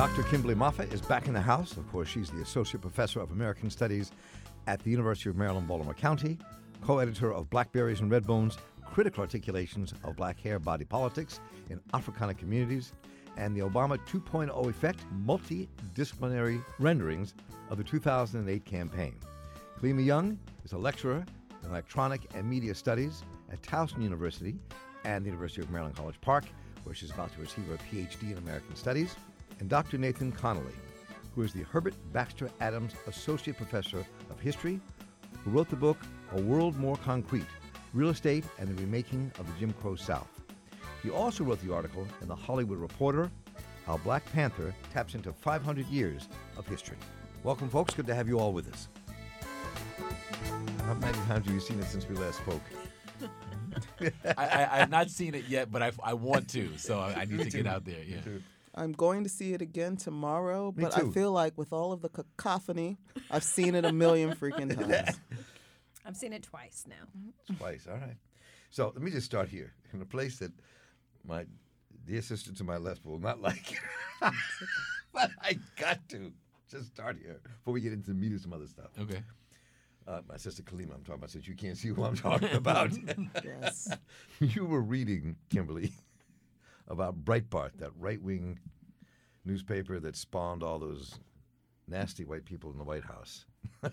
Dr. Kimberly Moffitt is back in the house. Of course, she's the Associate Professor of American Studies at the University of Maryland, Baltimore County, co editor of Blackberries and Redbones Critical Articulations of Black Hair Body Politics in Africana Communities, and the Obama 2.0 Effect Multidisciplinary Renderings of the 2008 Campaign. Kalima Young is a lecturer in electronic and media studies at Towson University and the University of Maryland College Park, where she's about to receive her PhD in American Studies, and Dr. Nathan Connolly, who is the Herbert Baxter Adams Associate Professor of History, who wrote the book A World More Concrete Real Estate and the Remaking of the Jim Crow South. He also wrote the article in The Hollywood Reporter How Black Panther Taps into 500 Years of History. Welcome, folks. Good to have you all with us. How many times have you seen it since we last spoke? I, I, I have not seen it yet, but I, I want to, so I, I need to get out there. Yeah. I'm going to see it again tomorrow, Me but I feel like with all of the cacophony, I've seen it a million freaking times. I've seen it twice now. Twice, all right. So let me just start here in a place that my dear sister to my left will not like. but I got to just start here before we get into the meat of some other stuff. Okay. Uh, my sister Kalima, I'm talking about, since you can't see who I'm talking about. Yes. you were reading, Kimberly, about Breitbart, that right wing newspaper that spawned all those nasty white people in the White House.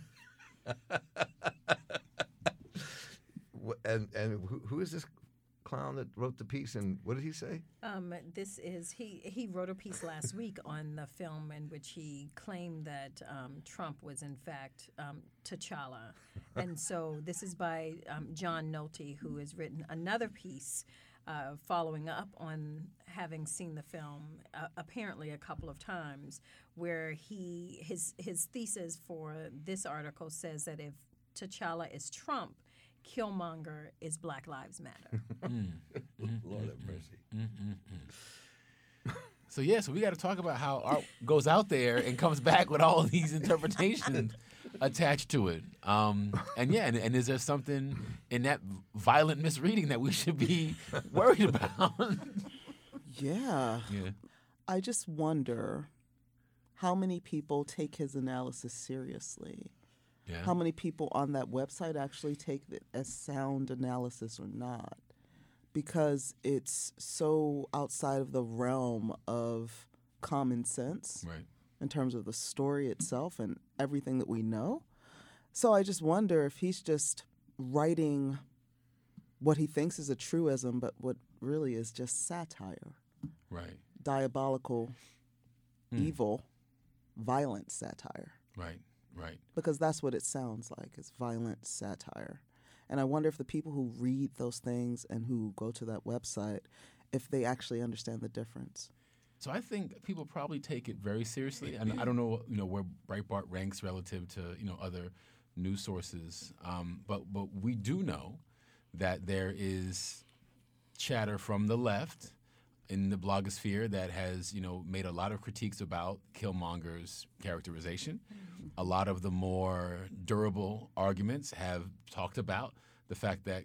And and who, who is this clown that wrote the piece? And what did he say? Um, this is he. He wrote a piece last week on the film in which he claimed that um, Trump was in fact um, T'Challa, and so this is by um, John Nolte, who has written another piece. Uh, following up on having seen the film uh, apparently a couple of times, where he his his thesis for this article says that if T'Challa is Trump, Killmonger is Black Lives Matter. Lord have mercy. So yeah, so we got to talk about how art goes out there and comes back with all these interpretations attached to it. Um, and yeah, and, and is there something in that violent misreading that we should be worried about? Yeah. yeah. I just wonder how many people take his analysis seriously. Yeah. How many people on that website actually take it as sound analysis or not? Because it's so outside of the realm of common sense Right. In terms of the story itself and everything that we know. So I just wonder if he's just writing what he thinks is a truism, but what really is just satire, Right. diabolical, hmm. evil, violent satire. Right. Right. Because that's what it sounds like. It's violent satire. And I wonder if the people who read those things and who go to that website, if they actually understand the difference. So I think people probably take it very seriously, and I don't know, you know, where Breitbart ranks relative to you know other news sources, um, but but we do know that there is chatter from the left in the blogosphere that has you know made a lot of critiques about Killmonger's characterization. A lot of the more durable arguments have talked about the fact that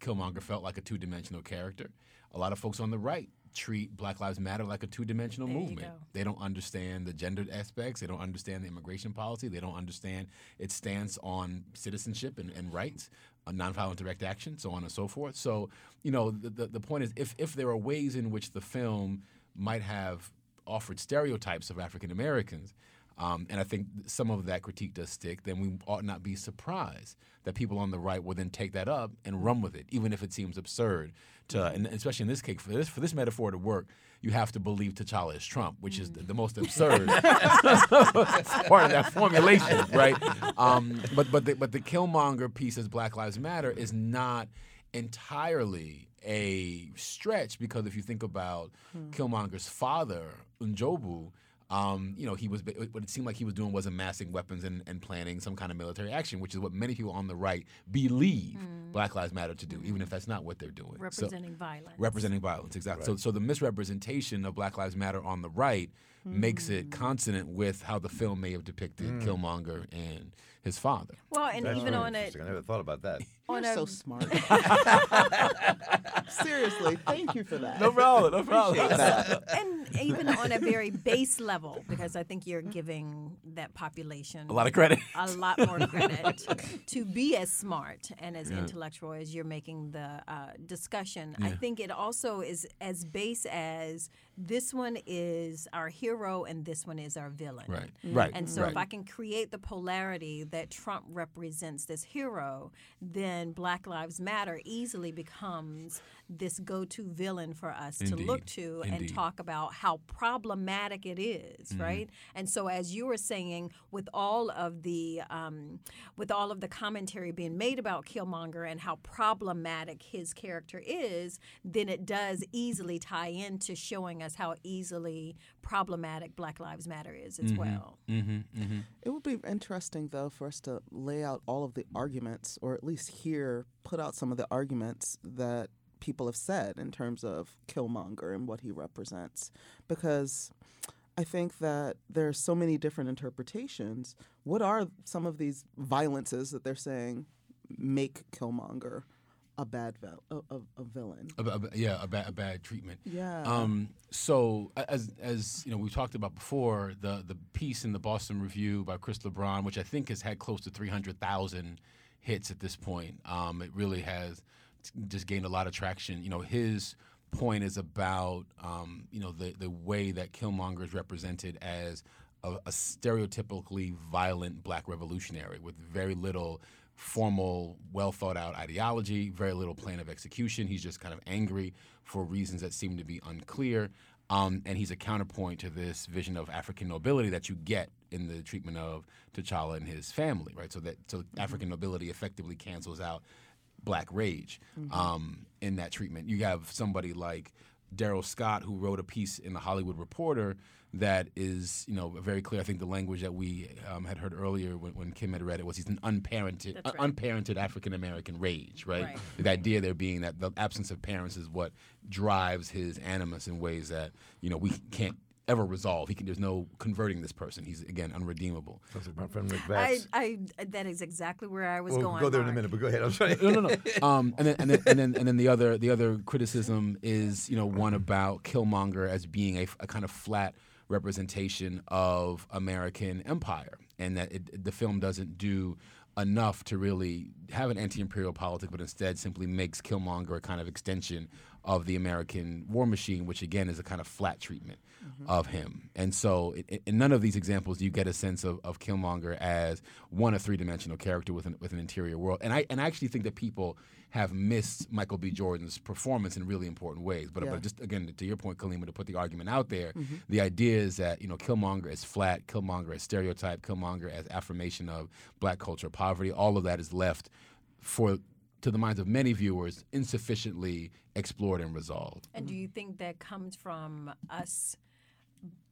Killmonger felt like a two-dimensional character. A lot of folks on the right treat Black Lives Matter like a two-dimensional movement. go. They don't understand the gendered aspects. They don't understand the immigration policy. They don't understand its stance on citizenship and, and rights, on nonviolent direct action, so on and so forth. So, you know, the, the, the point is if, if there are ways in which the film might have offered stereotypes of African Americans, um, and I think some of that critique does stick, then we ought not be surprised that people on the right will then take that up and run with it, even if it seems absurd. To, and especially in this case, for this for this metaphor to work, you have to believe T'Challa is Trump, which is the, the most absurd part of that formulation, right? Um, but but the, but the Killmonger piece as Black Lives Matter is not entirely a stretch because if you think about Killmonger's father, N'Jobu, um, you know, he was what it seemed like he was doing was amassing weapons and, and planning some kind of military action, which is what many people on the right believe mm. Black Lives Matter to do, even mm-hmm. if that's not what they're doing. So- representing violence. representing violence exactly so so the misrepresentation of black lives matter on the right makes it mm. consonant with how the film may have depicted mm. killmonger and his father well, and That's even very on a interesting. I never thought about that. You're on so a smart. seriously, thank you for that. No problem. No problem. and even on a very base level, because I think you're giving that population A lot of credit. a lot more credit to be as smart and as intellectual as you're making the uh, discussion. I think it also is as base as this one is our hero and this one is our villain. Right. Right. And so right. if I can create the polarity that Trump represents this hero, then Black Lives Matter easily becomes this go-to villain for us to look to Indeed. and talk about how problematic it is, Mm-hmm. right? And so as you were saying, with all of the um, with all of the commentary being made about Killmonger and how problematic his character is, then it does easily tie into showing us how easily problematic Black Lives Matter is as well. Mm-hmm. It would be interesting, though, for us to lay out all of the arguments, or at least hear, put out some of the arguments that people have said in terms of Killmonger and what he represents. Because I think that there are so many different interpretations. What are some of these violences that they're saying make Killmonger a bad a, a, a villain? A, a- yeah, a bad, a bad treatment. Yeah. Um, so as as you know, we talked about before the the piece in the Boston Review by Chris Lebron, which I think has had close to three hundred thousand hits at this point. Um, it really has just gained a lot of traction. You know, his point is about um, you know the the way that Killmonger is represented as a, a stereotypically violent black revolutionary with very little formal, well thought out ideology, very little plan of execution. He's just kind of angry for reasons that seem to be unclear. Um, and he's a counterpoint to this vision of African nobility that you get in the treatment of T'Challa and his family, right? So that so African nobility effectively cancels out black rage um, in that treatment. You have somebody like Daryl Scott who wrote a piece in the Hollywood Reporter that is, you know, very clear. I think the language that we um, had heard earlier when, when Kim had read it was he's an unparented, That's uh, unparented African American rage, right? Right. The idea there being that the absence of parents is what drives his animus in ways that you know we can't ever resolve. He can, there's no converting this person. He's again unredeemable. Sounds my friend Rick I, Vance. I that is exactly where I was We'll going. go there in a minute, but go ahead. I'm sorry. no, no, no. Um, and then and then and then and then the other the other criticism is you know one about Killmonger as being a, a kind of flat representation of American empire, and that it, the film doesn't do enough to really have an anti-imperial politic, but instead simply makes Killmonger a kind of extension of the American war machine, which again is a kind of flat treatment mm-hmm. of him. And so, i- i- in none of these examples, do you get a sense of, of Killmonger as one a three-dimensional character with an with an interior world. And I and I actually think that people have missed Michael B. Jordan's performance in really important ways. But, Yeah. but just again, to your point, Kalima, to put the argument out there, mm-hmm. the idea is that you know Killmonger is flat, Killmonger as stereotype, Killmonger as affirmation of black culture, poverty. All of that is left for to the minds of many viewers insufficiently explored and resolved. And do you think that comes from us,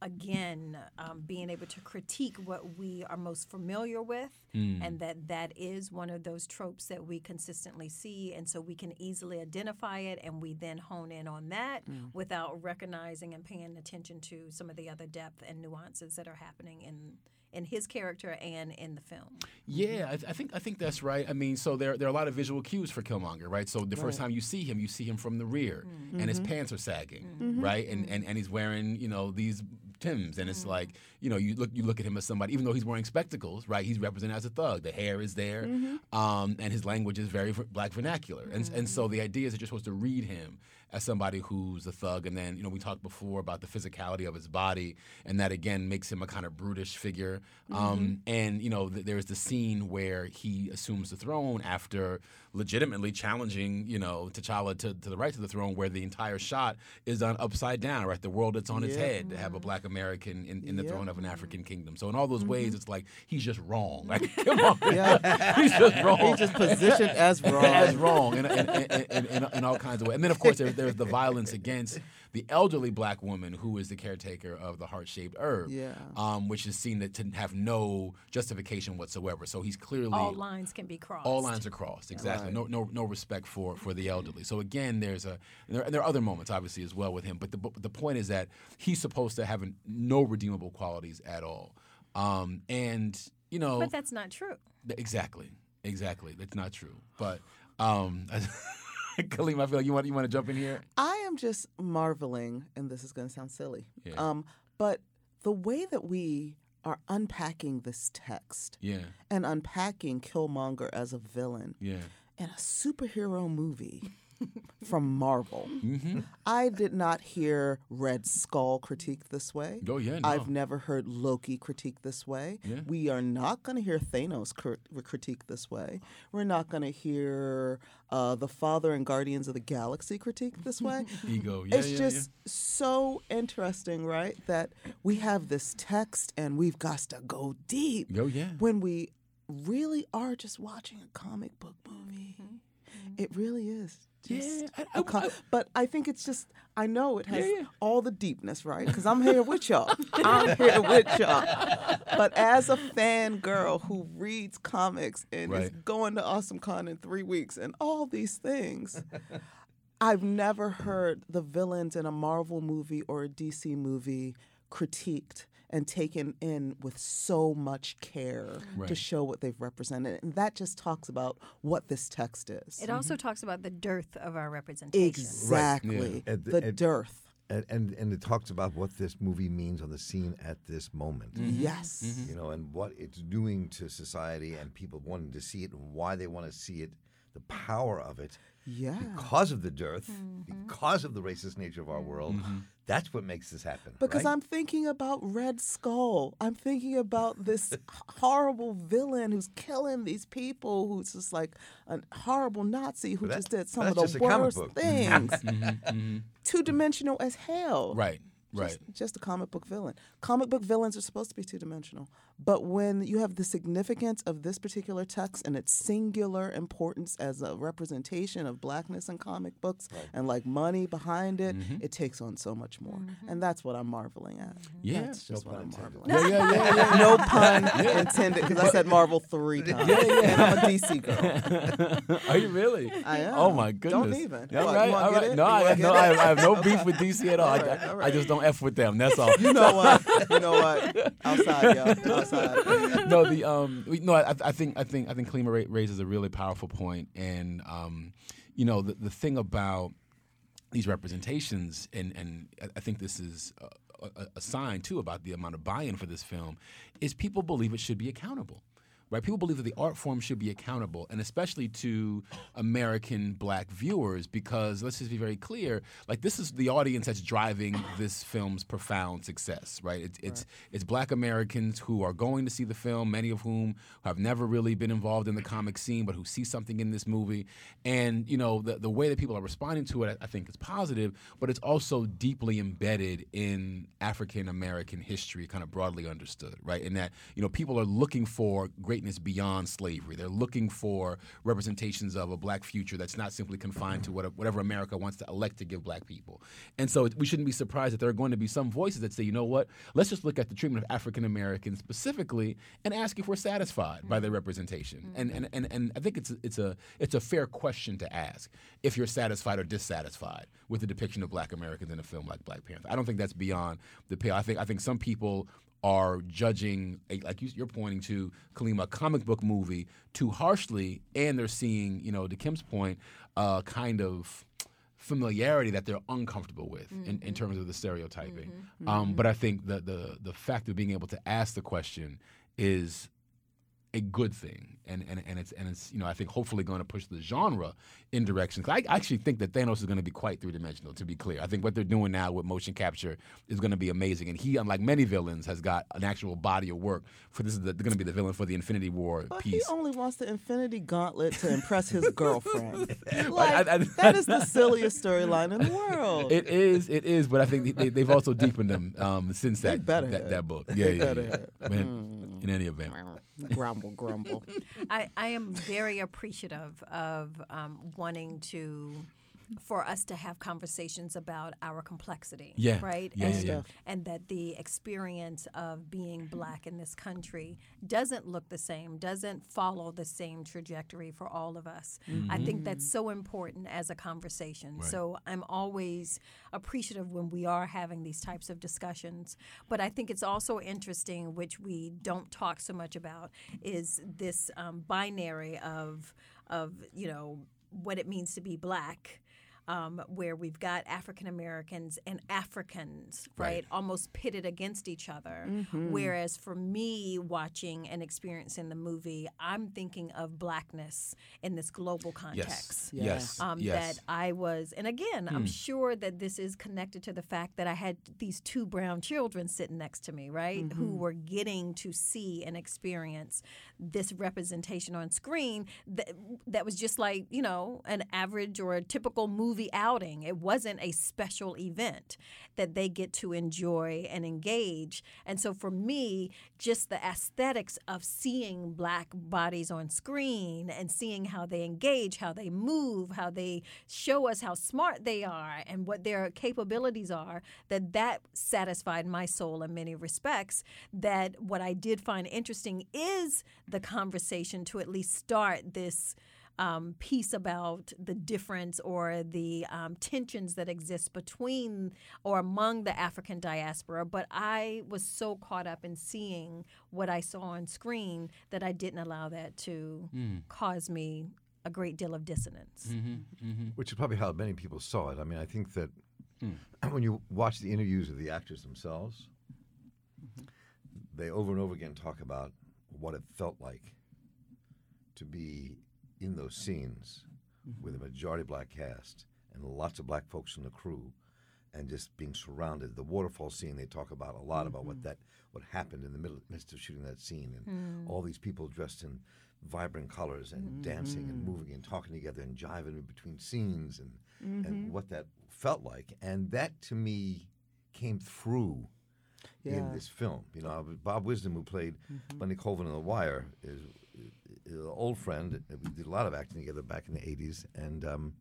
again, um, being able to critique what we are most familiar with, and that that is one of those tropes that we consistently see, and so we can easily identify it, and we then hone in on that without recognizing and paying attention to some of the other depth and nuances that are happening in in his character and in the film. Yeah, I, I think I think that's right. I mean, so there there are a lot of visual cues for Killmonger, right? So the first time you see him, you see him from the rear, and mm-hmm. his mm-hmm. pants are sagging, mm-hmm. right? And, and and he's wearing you know these Tims, and it's like you know you look you look at him as somebody, even though he's wearing spectacles, right? He's represented as a thug. The hair is there, um, and his language is very v- black vernacular, and and so the idea is that you're supposed to read him as somebody who's a thug, and then you know we talked before about the physicality of his body, and that again makes him a kind of brutish figure. Um, and you know th- there's the scene where he assumes the throne after legitimately challenging you know T'Challa to, to the right to the throne, where the entire shot is done upside down, right? The world that's on its head to have a black American in, in the Yeah. throne of an African kingdom. So in all those ways, it's like he's just wrong. Like come on, Yeah. he's just wrong He's just positioned as wrong. as wrong in, in, in, in, all kinds of ways. And then, of course, there, there's the violence against the elderly black woman who is the caretaker of the heart shaped herb, Yeah. um, which is seen to, to have no justification whatsoever. So he's clearly. All lines can be crossed. all lines are crossed, exactly. Right. No, no, no respect for for the elderly. So again, there's a and there, and there are other moments, obviously, as well with him. But the but the point is that he's supposed to have no redeemable qualities at all. Um, and you know, But that's not true. Th- Exactly. Exactly. That's not true. But um Kaleem, I feel like you want you want to jump in here. I am just marveling, and this is going to sound silly, Yeah. um, but the way that we are unpacking this text Yeah, and unpacking Killmonger as a villain yeah. in a superhero movie from Marvel. Mm-hmm. I did not hear Red Skull critique this way. Oh yeah, no. I've never heard Loki critique this way. Yeah. We are not going to hear Thanos crit- critique this way. We're not going to hear uh, the Father and Guardians of the Galaxy critique this way. Ego. Yeah, it's yeah, just so interesting, right? That we have this text and we've got to go deep. Oh yeah. when we really are just watching a comic book movie. It really is. Just. Yeah, I- a I- com- I- but I think it's just I know it has Yeah, yeah. all the deepness, right? Because I'm here with y'all. I'm here with y'all. But as a fan girl who reads comics and is going to Awesome Con in three weeks and all these things, I've never heard the villains in a Marvel movie or a DC movie critiqued and taken in with so much care to show what they've represented. And that just talks about what this text is. It also mm-hmm. talks about the dearth of our representation. exactly. And the- The dearth. And, and and it talks about what this movie means on the scene at this moment. Mm-hmm. Yes. Mm-hmm. You know, and what it's doing to society and people wanting to see it and why they want to see it, the power of it. Yeah. Because of the dearth, because of the racist nature of our world, that's what makes this happen. Because right? I'm thinking about Red Skull. I'm thinking about this horrible villain who's killing these people, who's just like a horrible Nazi who that- just did some of just the a comic worst book. things. Mm-hmm. Mm-hmm. Mm-hmm. Two dimensional as hell. Right. Right. Just, just a comic book villain. Comic book villains are supposed to be two dimensional. But when you have the significance of this particular text and its singular importance as a representation of blackness in comic books and like money behind it, Mm-hmm. it takes on so much more. And that's what I'm marveling at. Yeah. That's just No what pun I'm intended. marveling at. Yeah, yeah, yeah, yeah. No pun intended because I said Marvel three times. Yeah, yeah. And I'm a DC girl. Are you really? I am. Oh my goodness. Don't even. All What, right, you wanna all get right. it? No, I, wanna no, I, it? I have no beef with DC at all. I, right, all I just don't f with them. That's all. You know what? You know what? Outside, y'all. Outside. no, the um, we, no, I, I think I think I think Kalima ra- raises a really powerful point, and um, you know, the the thing about these representations, and and I- I think this is a, a, a sign too about the amount of buy-in for this film, is people believe it should be accountable. Right, people believe that the art form should be accountable, and especially to American black viewers, because let's just be very clear: like this is the audience that's driving this film's profound success. Right, it's it's it's black Americans who are going to see the film, many of whom have never really been involved in the comic scene, but who see something in this movie, and you know the the way that people are responding to it, I, I think is positive, but it's also deeply embedded in African American history, kind of broadly understood, right? In that you know people are looking for greatness beyond slavery. They're looking for representations of a black future that's not simply confined to whatever, whatever America wants to elect to give black people. And so we shouldn't be surprised that there are going to be some voices that say, you know what, let's just look at the treatment of African Americans specifically and ask if we're satisfied by their representation. Mm-hmm. And, and and and I think it's a, it's a it's a fair question to ask if you're satisfied or dissatisfied with the depiction of black Americans in a film like Black Panther. I don't think that's beyond the pale. I think I think some people are judging, like you, you're pointing to, Kalima, a comic book movie too harshly, and they're seeing, you know, to Kim's point, uh, kind of familiarity that they're uncomfortable with in, in terms of the stereotyping. Um, but I think the, the the fact of being able to ask the question is a good thing, and and, and it's and it's you know I think hopefully going to push the genre in directions. I actually think that Thanos is going to be quite three dimensional. To be clear, I think what they're doing now with motion capture is going to be amazing. And he, unlike many villains, has got an actual body of work for this is the, going to be the villain for the Infinity War But he piece. only wants the Infinity Gauntlet to impress his girlfriend. I- like, I- that is the silliest storyline in the world. It is, it is, but I think they, they've also deepened them um, since that that, that book. Yeah, yeah, yeah. But in, in any event, grumble, grumble. I, I am very appreciative of um, wanting to for us to have conversations about our complexity Yeah. right? Yeah, and, yeah, and that the experience of being black in this country doesn't look the same doesn't follow the same trajectory for all of us. I think that's so important as a conversation. So i'm always appreciative when we are having these types of discussions. But i think it's also interesting which we don't talk so much about is this um, binary of of you know what it means to be black. Um, where we've got African Americans and Africans, right, Right. almost pitted against each other. Mm-hmm. Whereas for me, watching and experiencing the movie, I'm thinking of blackness in this global context Yes. Yes. um, yes. that I was, and again, I'm sure that this is connected to the fact that I had these two brown children sitting next to me, right, who were getting to see and experience this representation on screen that, that was just like, you know, an average or a typical movie outing. It wasn't a special event that they get to enjoy and engage. And so for me, just the aesthetics of seeing black bodies on screen and seeing how they engage, how they move, how they show us how smart they are and what their capabilities are, that that satisfied my soul in many respects. That what I did find interesting is the conversation to at least start this um, piece about the difference or the um, tensions that exist between or among the African diaspora. But I was so caught up in seeing what I saw on screen that I didn't allow that to hmm. cause me a great deal of dissonance. Mm-hmm, mm-hmm. Which is probably how many people saw it. I mean, I think that hmm. when you watch the interviews of the actors themselves, mm-hmm. they over and over again talk about what it felt like to be in those scenes mm-hmm. with a majority black cast and lots of black folks in the crew and just being surrounded. The waterfall scene, they talk about a lot about what mm-hmm. that what happened in the middle midst of shooting that scene and mm. all these people dressed in vibrant colors and mm-hmm. dancing and moving and talking together and jiving in between scenes and and what that felt like. And that to me came through in this film. You know, Bob Wisdom, who played Bunny Colvin in The Wire, is, old friend. We did a lot of acting together back in the '80s, and um,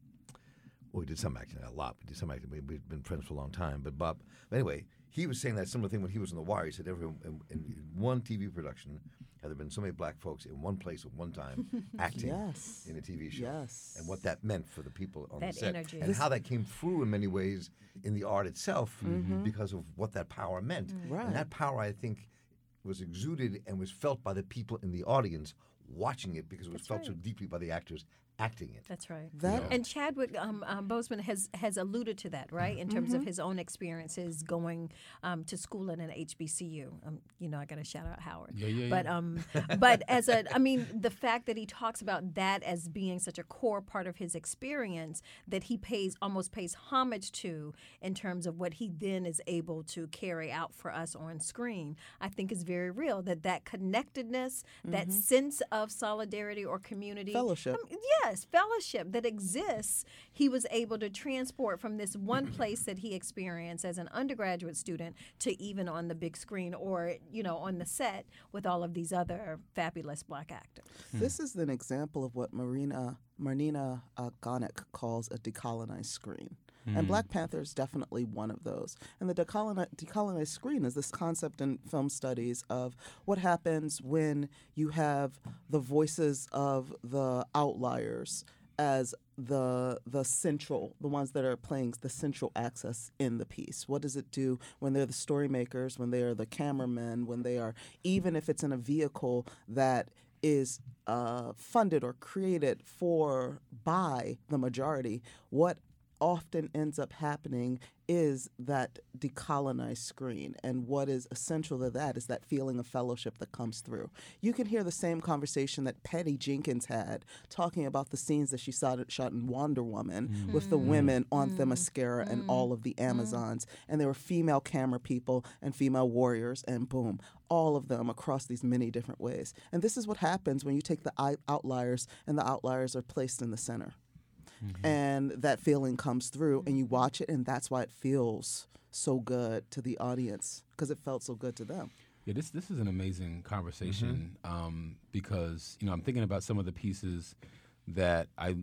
well, we did some acting, a lot. We did some acting. We, we've been friends for a long time. But Bob, anyway, he was saying that similar thing when he was in The Wire. He said, "Every in, in one TV production, had there been so many black folks in one place at one time acting Yes. in a TV show, Yes. and what that meant for the people on That the set, energy. and how that came through in many ways in the art itself because of what that power meant. Right. And that power, I think, was exuded and was felt by the people in the audience watching it because it was That's felt so deeply by the actors acting it. That's right. That And Chadwick um, um, Boseman has has alluded to that, right, in terms of his own experiences going um, to school in an HBCU. Um, you know, I got to shout out Howard. Yeah, yeah, But yeah. um, but as a, I mean, the fact that he talks about that as being such a core part of his experience that he pays almost pays homage to in terms of what he then is able to carry out for us on screen, I think is very real. That that connectedness, that sense of solidarity or community, Fellowship. I mean, yes, fellowship that exists, he was able to transport from this one place that he experienced as an undergraduate student to even on the big screen or, you know, on the set with all of these other fabulous black actors. This is an example of what Marina Marnina uh, Gonek calls a decolonized screen. And Black Panther is definitely one of those. And the decoloni- decolonized screen is this concept in film studies of what happens when you have the voices of the outliers as the the central the ones that are playing the central axis in the piece what does it do when they're the story makers when they are the cameramen when they are even if it's in a vehicle that is uh, funded or created for by the majority what often ends up happening is that decolonized screen. And what is essential to that is that feeling of fellowship that comes through. You can hear the same conversation that Patty Jenkins had talking about the scenes that she shot, shot in Wonder Woman mm. with the mm. women on mm. Themyscira and all of the Amazons. And there were female camera people and female warriors, and boom, all of them across these many different ways. And this is what happens when you take the outliers and the outliers are placed in the center Mm-hmm. and that feeling comes through and you mm-hmm. watch it and that's why it feels so good to the audience because it felt so good to them. Yeah, this this is an amazing conversation mm-hmm. um, because you know I'm thinking about some of the pieces that I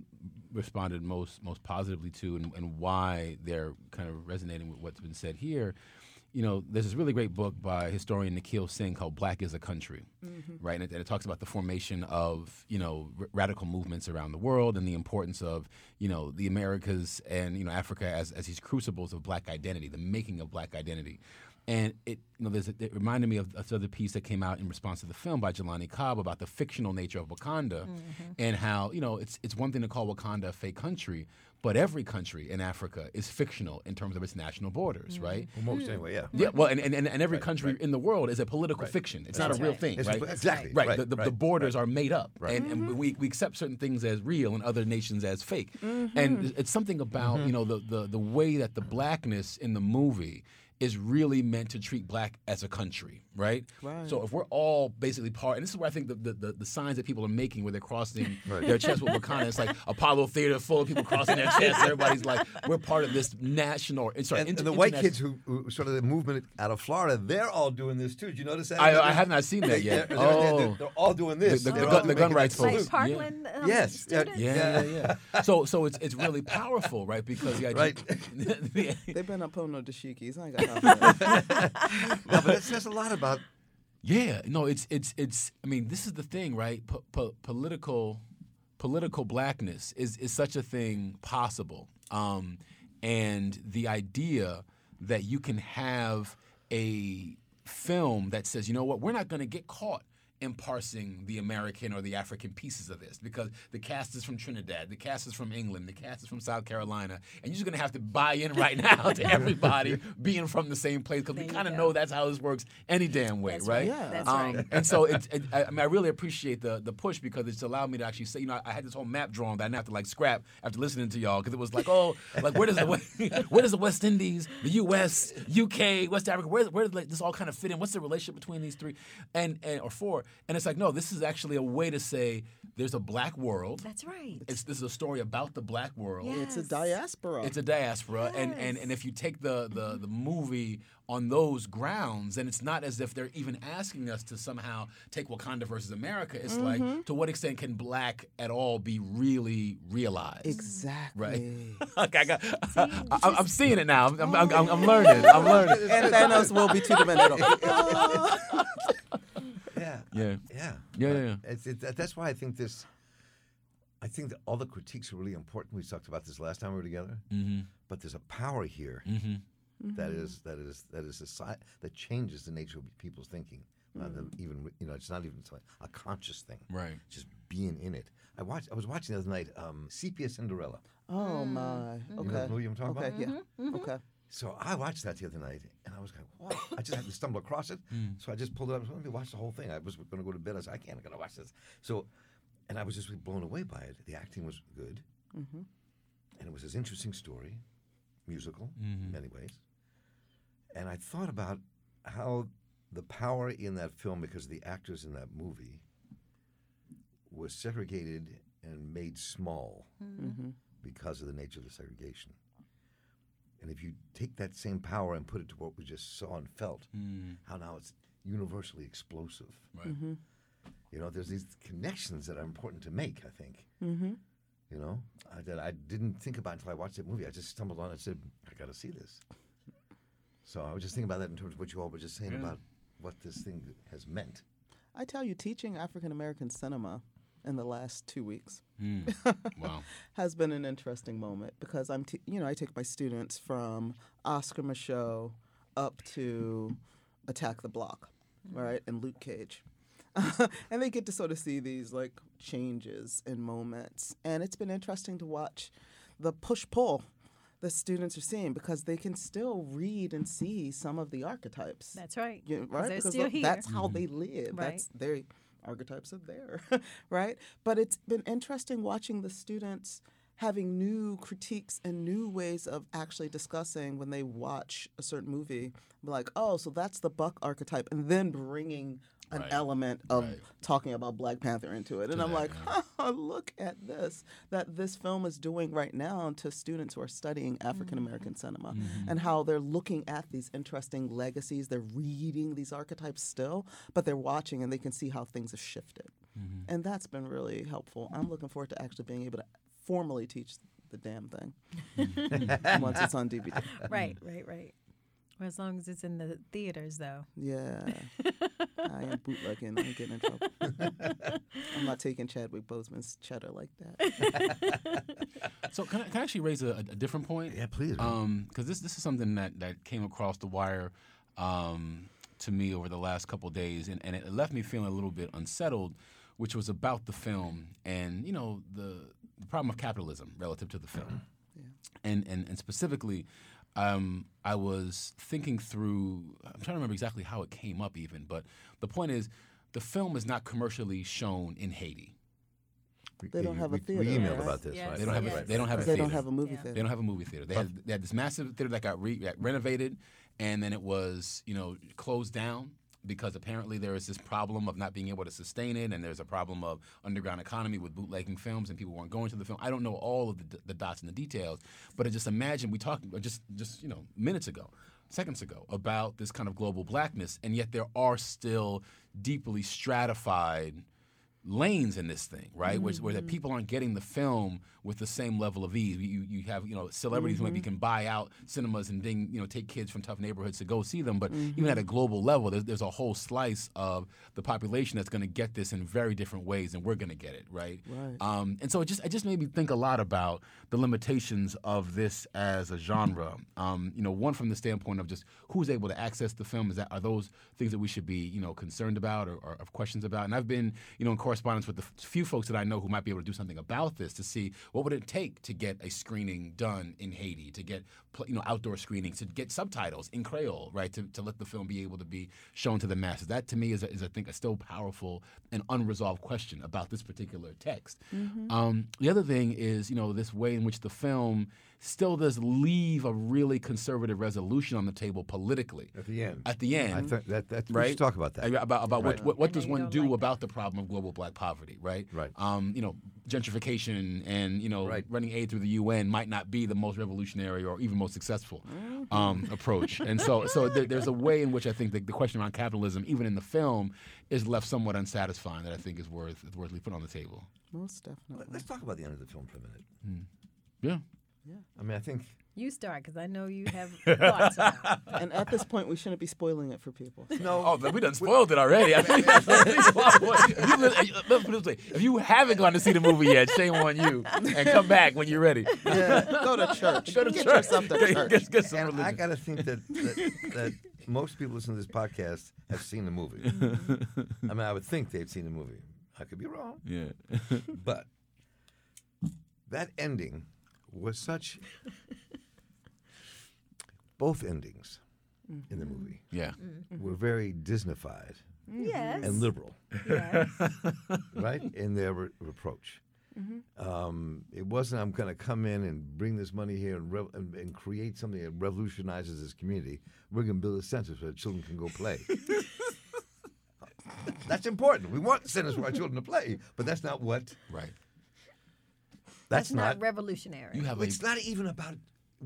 responded most most positively to and, and why they're kind of resonating with what's been said here. You know, there's this really great book by historian Nikhil Singh called "Black is a Country," mm-hmm. right? And it, and it talks about the formation of you know r- radical movements around the world and the importance of you know the Americas and you know Africa as as these crucibles of Black identity, the making of Black identity. And it, you know, there's a, it reminded me of this other piece that came out in response to the film by Jelani Cobb about the fictional nature of Wakanda, mm-hmm. and how you know it's it's one thing to call Wakanda a fake country, but every country in Africa is fictional in terms of its national borders, mm-hmm. right? Well, most anyway, yeah. Yeah, well, and, and, and every country in the world is a political fiction. It's not That's a real thing, It's- right? Exactly. Right. the, the, the right, borders right. are made up, and, and mm-hmm. we, we accept certain things as real and other nations as fake. And it's something about you know the, the the way that the blackness in the movie is really meant to treat black as a country, right? Right. So if we're all basically part, and this is where I think the, the, the, the signs that people are making where they're crossing their chest with Wakanda, it's like Apollo Theater full of people crossing their chests. Everybody's like, we're part of this national. Sorry, And, inter- and the white kids who, who sort of the movement out of Florida, they're all doing this too. Did you notice that? I, I have not seen that yet. They're, they're- they're- oh. they're all doing this. The- the They're gun- the gun rights folks. Like salute. Parkland um, Yes, yeah, students. Yeah, yeah, yeah. So, so it's it's really powerful, right? Because the idea, Right. They've been up pulling no dashikis. I ain't got time for that. No, but it says a lot about yeah, no, it's it's it's. I mean, this is the thing, right? Po- political political blackness is is such a thing possible, um, and the idea that you can have a film that says, you know what, we're not going to get caught in parsing the American or the African pieces of this because the cast is from Trinidad, the cast is from England, the cast is from South Carolina, and you're just going to have to buy in right now to everybody being from the same place because we kind of know that's how this works any damn way, That's right? right. Yeah. That's Um, right. and so it's, it, I, I mean, I really appreciate the the push because it's allowed me to actually say, you know, I had this whole map drawn that I didn't have to like scrap after listening to y'all because it was like, oh, like where does the West- where does the West Indies, the U.S., UK, West Africa, where where does like, this all kind of fit in? What's the relationship between these three, and and or four? And it's like, no, this is actually a way to say there's a black world. That's right. It's this is a story about the black world. Yeah. It's a diaspora. It's a diaspora, Yes. and, and and if you take the, the the movie on those grounds, then it's not as if they're even asking us to somehow take Wakanda versus America. It's Mm-hmm. like, to what extent can black at all be really realized? exactly. Okay, I got, I, I, am seeing it now. I'm, I'm, I'm, I'm learning. I'm learning. and Thanos will be two dimensional. yeah, Yeah. yeah, Yeah, yeah, yeah. It's, it, that's why I think this. I think that all the critiques are really important. We talked about this last time we were together. Mm-hmm. But there's a power here Mm-hmm. that is that is that is a si- that changes the nature of people's thinking. Not the- even you know, it's not even a conscious thing. Right. Just being in it. I watched. I was watching the other night. Um, Sepia Cinderella. Oh my. You know Okay. the movie I'm talking Okay. about? Yeah. Okay. So I watched that the other night, and I was like, "Wow!" I just had to stumble across it, so I just pulled it up. Let me watch the whole thing. I was going to go to bed. I said, "I can't. I'm going to watch this." So, and I was just blown away by it. The acting was good, Mm-hmm. and it was this interesting story, musical Mm-hmm. in many ways. And I thought about how the power in that film, because the actors in that movie was segregated and made small Mm-hmm. because of the nature of the segregation. And if you take that same power and put it to what we just saw and felt, Mm, how now it's universally explosive. right. Mm-hmm. You know, there's these connections that are important to make, I think. Mm-hmm. You know, I, that I didn't think about until I watched that movie. I just stumbled on it and said, I got to see this. So I was just thinking about that in terms of what you all were just saying Yeah. about what this thing has meant. I tell you, teaching African American cinema in the last two weeks Mm. Wow. has been an interesting moment because I'm, t- you know, I take my students from Oscar Micheaux up to Attack the Block, right, and Luke Cage. and they get to sort of see these like changes in moments. And it's been interesting to watch the push pull the students are seeing because they can still read and see some of the archetypes. That's right. Yeah, 'Cause right? They're because still look, here. that's how they live. Right. That's their archetypes are there, right? But it's been interesting watching the students having new critiques and new ways of actually discussing when they watch a certain movie. Like, oh, so that's the Buck archetype, and then bringing an Right. element of Right. talking about Black Panther into it. And I'm that, like, look at this that this film is doing right now to students who are studying African American mm-hmm. cinema mm-hmm. and how they're looking at these interesting legacies. They're reading these archetypes still, but they're watching and they can see how things have shifted. Mm-hmm. And that's been really helpful. I'm looking forward to actually being able to formally teach the damn thing once it's on DVD. Right, right, right. Well, as long as it's in the theaters, though. Yeah. I am bootlegging. I'm getting in trouble. I'm not taking Chadwick Boseman's cheddar like that. So can I, can I actually raise a, a different point? Yeah, please. Um, because this this is something that that came across the wire um, to me over the last couple days, and, and it left me feeling a little bit unsettled, which was about the film and you know the, the problem of capitalism relative to the film, and, and and specifically. Um, I was thinking through. I'm trying to remember exactly how it came up, even. But the point is, the film is not commercially shown in Haiti. They don't have a theater, We emailed right? about this, Yes. right? They don't have. Yes. A, they don't have a They theater. don't have a movie Yeah. theater. They don't have a movie theater. They had, they had this massive theater that got, re, got renovated, and then it was you know closed down because apparently there is this problem of not being able to sustain it, and there's a problem of underground economy with bootlegging films, and people weren't going to the film. I don't know all of the, the dots and the details, but I just imagine we talked uh, just just you know minutes ago. Seconds ago, about this kind of global blackness, and yet there are still deeply stratified lanes in this thing, right? Where, where that people aren't getting the film with the same level of ease. You, you have you know celebrities who maybe can buy out cinemas and ding, you know take kids from tough neighborhoods to go see them, but even at a global level, there's, there's a whole slice of the population that's going to get this in very different ways, and we're going to get it, right? Right. Um, and so it just it just made me think a lot about the limitations of this as a genre. Um, you know, one from the standpoint of just who's able to access the film. Is that are those things that we should be you know concerned about or, or have questions about? And I've been you know in correspondence with the few folks that I know who might be able to do something about this to see what would it take to get a screening done in Haiti, to get you know outdoor screenings, to get subtitles in Creole, right? To, to let the film be able to be shown to the masses. That to me is, a, is I think a still powerful and unresolved question about this particular text. Um, the other thing is you know this way in which the film still does leave a really conservative resolution on the table politically. At the end. At the end, I think that, that we right? should talk about that. About about Right. what what, what does one don't do like that. about the problem of global black poverty, right? Right. Um, you know, gentrification and you know Right. running aid through the UN might not be the most revolutionary or even most successful um, approach. And so so there, there's a way in which I think the, the question around capitalism, even in the film, is left somewhat unsatisfying that I think is worth is worth put on the table. Most definitely. Let's talk about the end of the film for a minute. Yeah. I mean, I think You start because I know you have thoughts. on. And at this point, we shouldn't be spoiling it for people. no. Oh, we done spoiled it already. I think, if, you, let's put it way. if you haven't gone to see the movie yet, shame on you, and come back when you're ready. Yeah, go to church. Go to Get church. yourself to church. get- get some And I got to think that, that that most people listening to this podcast have seen the movie. I mean, I would think they've seen the movie. I could be wrong, Yeah. but that ending was such. Both endings in the mm-hmm. movie Yeah. Mm-hmm. were very Disneyfied yes. and liberal, yes. right, in their re- reproach. Mm-hmm. Um, it wasn't I'm going to come in and bring this money here and, rev- and, and create something that revolutionizes this community. We're going to build a center so that children can go play. that's important. We want centers for our children to play, but that's not what. Right. That's, That's not, revolutionary. You have It's a not even about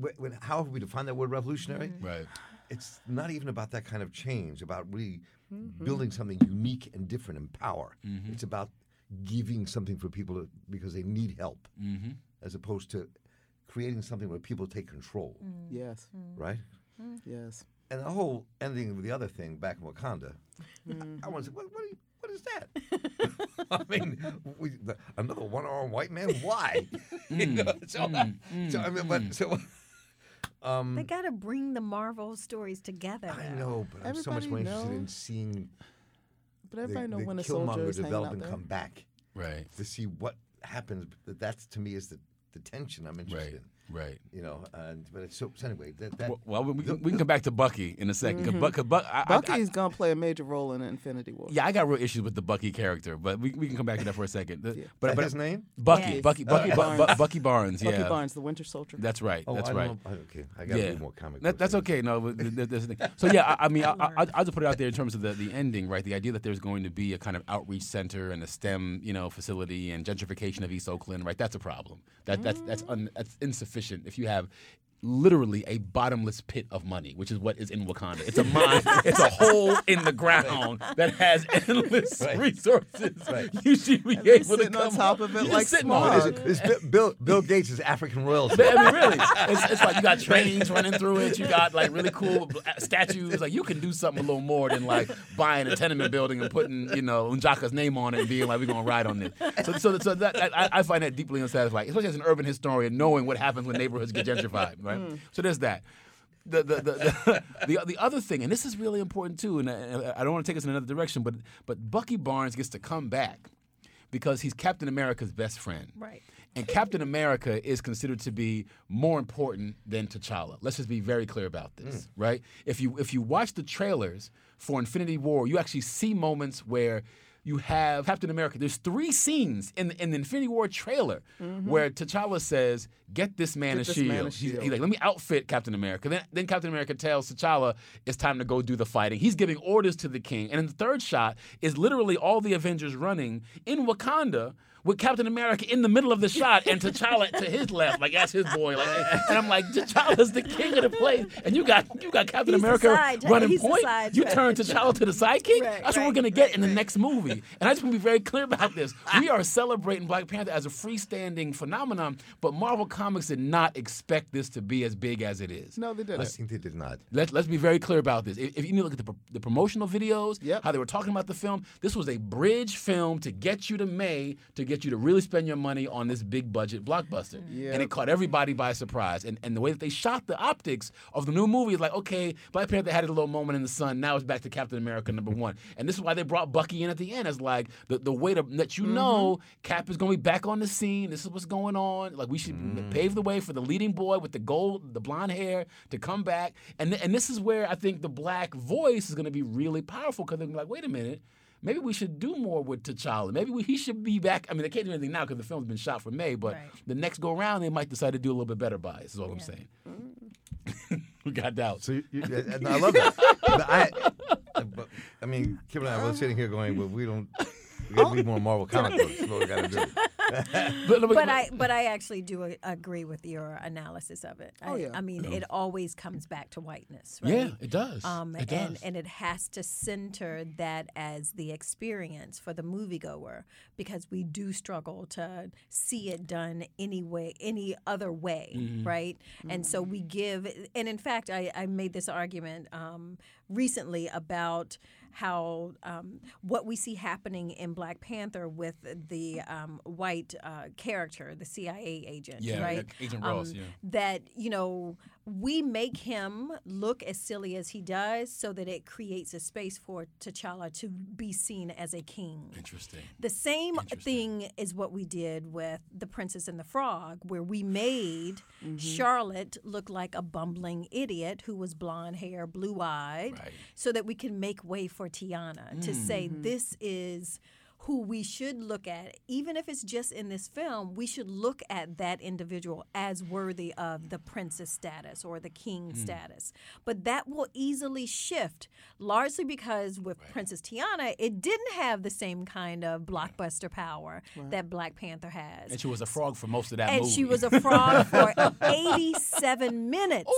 wh- when, how we define that word revolutionary. Mm-hmm. right. It's not even about that kind of change. About really mm-hmm. building something unique and different in power. Mm-hmm. It's about giving something for people to, because they need help, Mm-hmm. as opposed to creating something where people take control. Yes, Right. yes. And the whole ending of the other thing back in Wakanda, I, I want to say, what, what, are you- what is that? I mean, we, the, another one-armed white man? Why? you mm, know, so, mm, so mm, I mean, but so. Um, They got to bring the Marvel stories together. I know, but I'm so much more Everybody interested in knows. seeing But the, everybody know the when a soldier Killmonger is hanging develop and come back Right. to see what happens. That that's to me is the, the tension I'm interested Right. in. Right. You know, and but it's so, so anyway. That, that Well, well, we, can, we can come back to Bucky in a 2nd Cause mm-hmm. Buck, 'cause Buck, I, I- I- Bucky's gonna play a major role in Infinity War. yeah, I got real issues with the Bucky character, but we, we can come back to that for a second. The- But, but his name? Bucky, Yes. Bucky, Bucky, Bu- Bu- Barnes. Bucky Barnes. Bucky Barnes, the Winter Soldier. that's right. Oh, that's I right. don't know. Okay, I got to yeah, more comic. That, that's okay. No, but th- th- there's thing. So yeah, I, I mean, I, I, I'll just put it out there in terms of the, the ending, right? The idea that there's going to be a kind of outreach center and a STEM, you know, facility and gentrification of East Oakland, right? That's a problem. That that's that's mm-hmm. un, that's insufficient. If you have literally a bottomless pit of money, which is what is in Wakanda. It's a mine. it's a hole in the ground that has endless Right. resources. Right. You should be they're able to sitting on top up- of it you're like sitting on it. it- is Bill, Bill, Bill Gates is African royalty. I mean, really, it's, it's like you got trains running through it. You got like really cool statues. Like you can do something a little more than like buying a tenement building and putting you know Njaka's name on it and being like we're gonna ride on this. So, so, so that, that I, I find that deeply unsatisfying, especially as an urban historian, knowing what happens when neighborhoods get gentrified. Right. Mm. So there's that. the, the, the, the, the other thing, and this is really important too, and I, I don't want to take us in another direction, but but Bucky Barnes gets to come back because he's Captain America's best friend. Right. And Captain America is considered to be more important than T'Challa. Let's just be very clear about this, mm. right? If you if you watch the trailers for Infinity War, you actually see moments where you have Captain America. There's three scenes in the, in the Infinity War trailer mm-hmm. where T'Challa says, "Get this man Get a this shield." man a He's, he's like, "Let me outfit Captain America." Then then Captain America tells T'Challa it's time to go do the fighting. He's giving orders to the king. And in the third shot is literally all the Avengers running in Wakanda with Captain America in the middle of the shot and T'Challa to his left, like that's his boy. Like, and I'm like, T'Challa's the king of the place, and you got you got Captain He's America side- running he's point. side You track. turn T'Challa to the sidekick. Right, that's what we're gonna get right, in the right. next movie. And I just want to be very clear about this. We are celebrating Black Panther as a freestanding phenomenon, but Marvel Comics did not expect this to be as big as it is. No, they didn't. think they did not. Let's let's be very clear about this. If, if you look at the, the promotional videos, Yep. how they were talking about the film, this was a bridge film to get you to May to get you to really spend your money on this big budget blockbuster. Mm-hmm. Yep. And it caught everybody by surprise. And and the way that they shot the optics of the new movie is like, okay, Black Panther had a little moment in the sun. Now it's back to Captain America number one. And this is why they brought Bucky in at the end as like the, the way to let you mm-hmm. know Cap is gonna be back on the scene. This is what's going on. Like we should mm. pave the way for the leading boy with the gold, the blonde hair to come back. And th- and this is where I think the black voice is gonna be really powerful because they're gonna be like, wait a minute. Maybe we should do more with T'Challa. Maybe we, he should be back. I mean, they can't do anything now because the film's been shot for May. But Right. the next go around, they might decide to do a little bit better by it. Is all I'm Yeah. saying. Mm. we got doubts. So you, you, and I love that. I, but, I mean, Kim and I were oh. sitting here going, "Well, we don't. We got to read more Marvel comic books. That's what we got to do." but, but I but I actually do agree with your analysis of it. Oh, I, yeah. I mean, it always comes back to whiteness, right? yeah, it does. Um, it and does. and it has to center that as the experience for the moviegoer because we do struggle to see it done any way, any other way, Mm-hmm. right? And so we give, and in fact, I, I made this argument um, recently about how um, what we see happening in Black Panther with the um, white uh, character, the CIA agent, Yeah, right? Agent Ross, Um, yeah. That you know we make him look as silly as he does, so that it creates a space for T'Challa to be seen as a king. Interesting. The same Interesting. thing is what we did with The Princess and the Frog, where we made Mm-hmm. Charlotte look like a bumbling idiot who was blonde hair, blue eyed, Right. so that we can make way for Tiana to say, this is who we should look at, even if it's just in this film, we should look at that individual as worthy of the princess status or the king mm. status. But that will easily shift, largely because with Princess Tiana, it didn't have the same kind of blockbuster power that Black Panther has. And she was a frog for most of that And movie. she was a frog for 87 minutes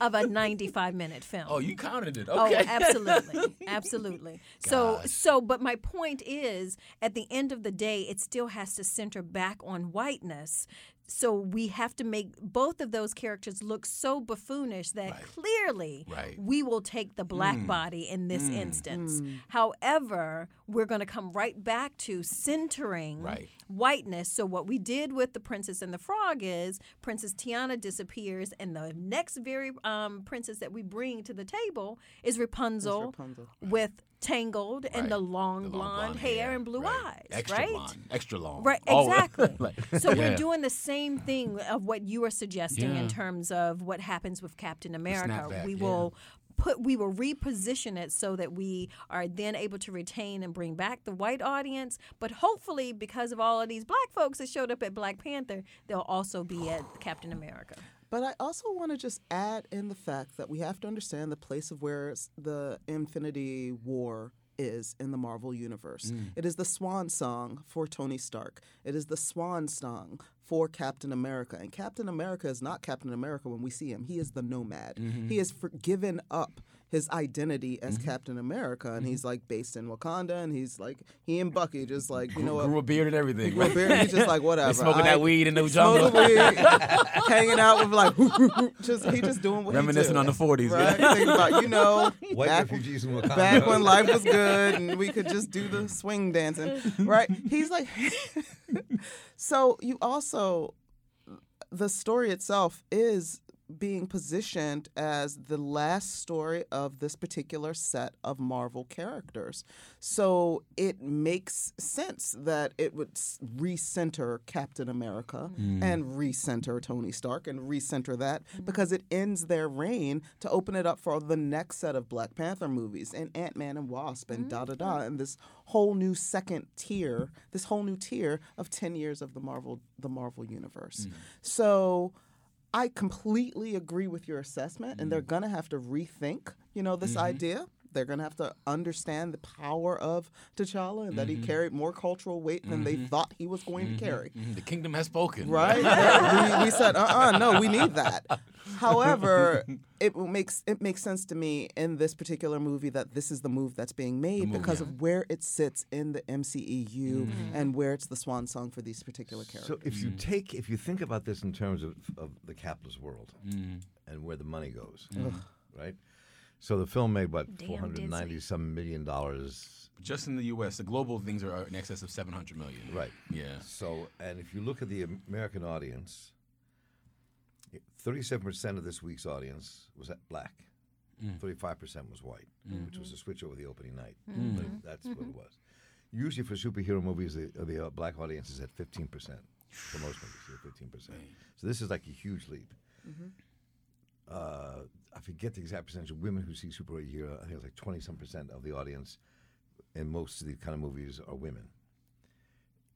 of a 95 minute film. oh, you counted it. Okay. Oh, Okay. absolutely, absolutely. So, so, but my point is, at the end of the day, it still has to center back on whiteness. So we have to make both of those characters look so buffoonish that Right. clearly Right. we will take the black mm. body in this mm. instance. Mm. However, we're going to come right back to centering Right. whiteness. So what we did with the Princess and the Frog is Princess Tiana disappears, and the next very um, princess that we bring to the table is Rapunzel, Rapunzel. with tangled and the long, The blonde, hair, and blue right. eyes. Extra right? long. Extra long. Right, exactly. like- so yeah. we're doing the same thing of what you are suggesting Yeah. in terms of what happens with Captain America. snapback, we yeah. will put we will reposition it so that we are then able to retain and bring back the white audience, but hopefully because of all of these black folks that showed up at Black Panther, they'll also be at Captain America. But I also want to just add in the fact that we have to understand the place of where the Infinity War is in the Marvel Universe. Mm. It is the swan song for Tony Stark. It is the swan song for Captain America. And Captain America is not Captain America when we see him. He is the nomad. Mm-hmm. He has given up his identity as mm-hmm. Captain America, and mm-hmm. he's like based in Wakanda, and he's like he and Bucky just like you know what. Grew a beard and everything. Grew a beard, he's just like whatever. They smoking I- that weed in the jungle. weed, hanging out with like just he just doing what Reminiscing he do. on the 40s, right? yeah. Thinking about you know White back, refugees in Wakanda. back when life was good and we could just do the swing dancing, right? He's like, so you also the story itself is being positioned as the last story of this particular set of Marvel characters. So it makes sense that it would s- recenter Captain America mm. and recenter Tony Stark and recenter that mm-hmm. because it ends their reign to open it up for the next set of Black Panther movies and Ant Man and Wasp and da da da mm-hmm. and this whole new second tier, this whole new tier of 10 years of the Marvel the Marvel universe. Mm. So I completely agree with your assessment, and they're mm. going to have to rethink, you know, this mm-hmm. idea. They're going to have to understand the power of T'Challa and that he mm-hmm. carried more cultural weight than they mm-hmm. thought he was going to mm-hmm. carry. Mhm. The kingdom has spoken. Right? We, we said, uh-uh, no, we need that. However, it makes it makes sense to me in this particular movie that this is the move that's being made move, because yeah. of where it sits in the MCEU and where it's the swan song for these particular characters. So if you take, if you think about this in terms of, of the capitalist world and where the money goes, right? So the film made what Damn four hundred ninety Disney. some million dollars, Just in the U.S., the global things are in excess of 700 million. right? Yeah. So and if you look at the American audience, thirty-seven percent of this week's audience was at black, thirty-five percent was white, which was a switch over the opening night. But that's what it was. Usually for superhero movies, the, the uh, black audience is at fifteen percent. For most movies, fifteen percent. So this is like a huge leap. Uh, I forget the exact percentage of women who see superhero. I think it's like twenty some percent of the audience in most of these kind of movies are women.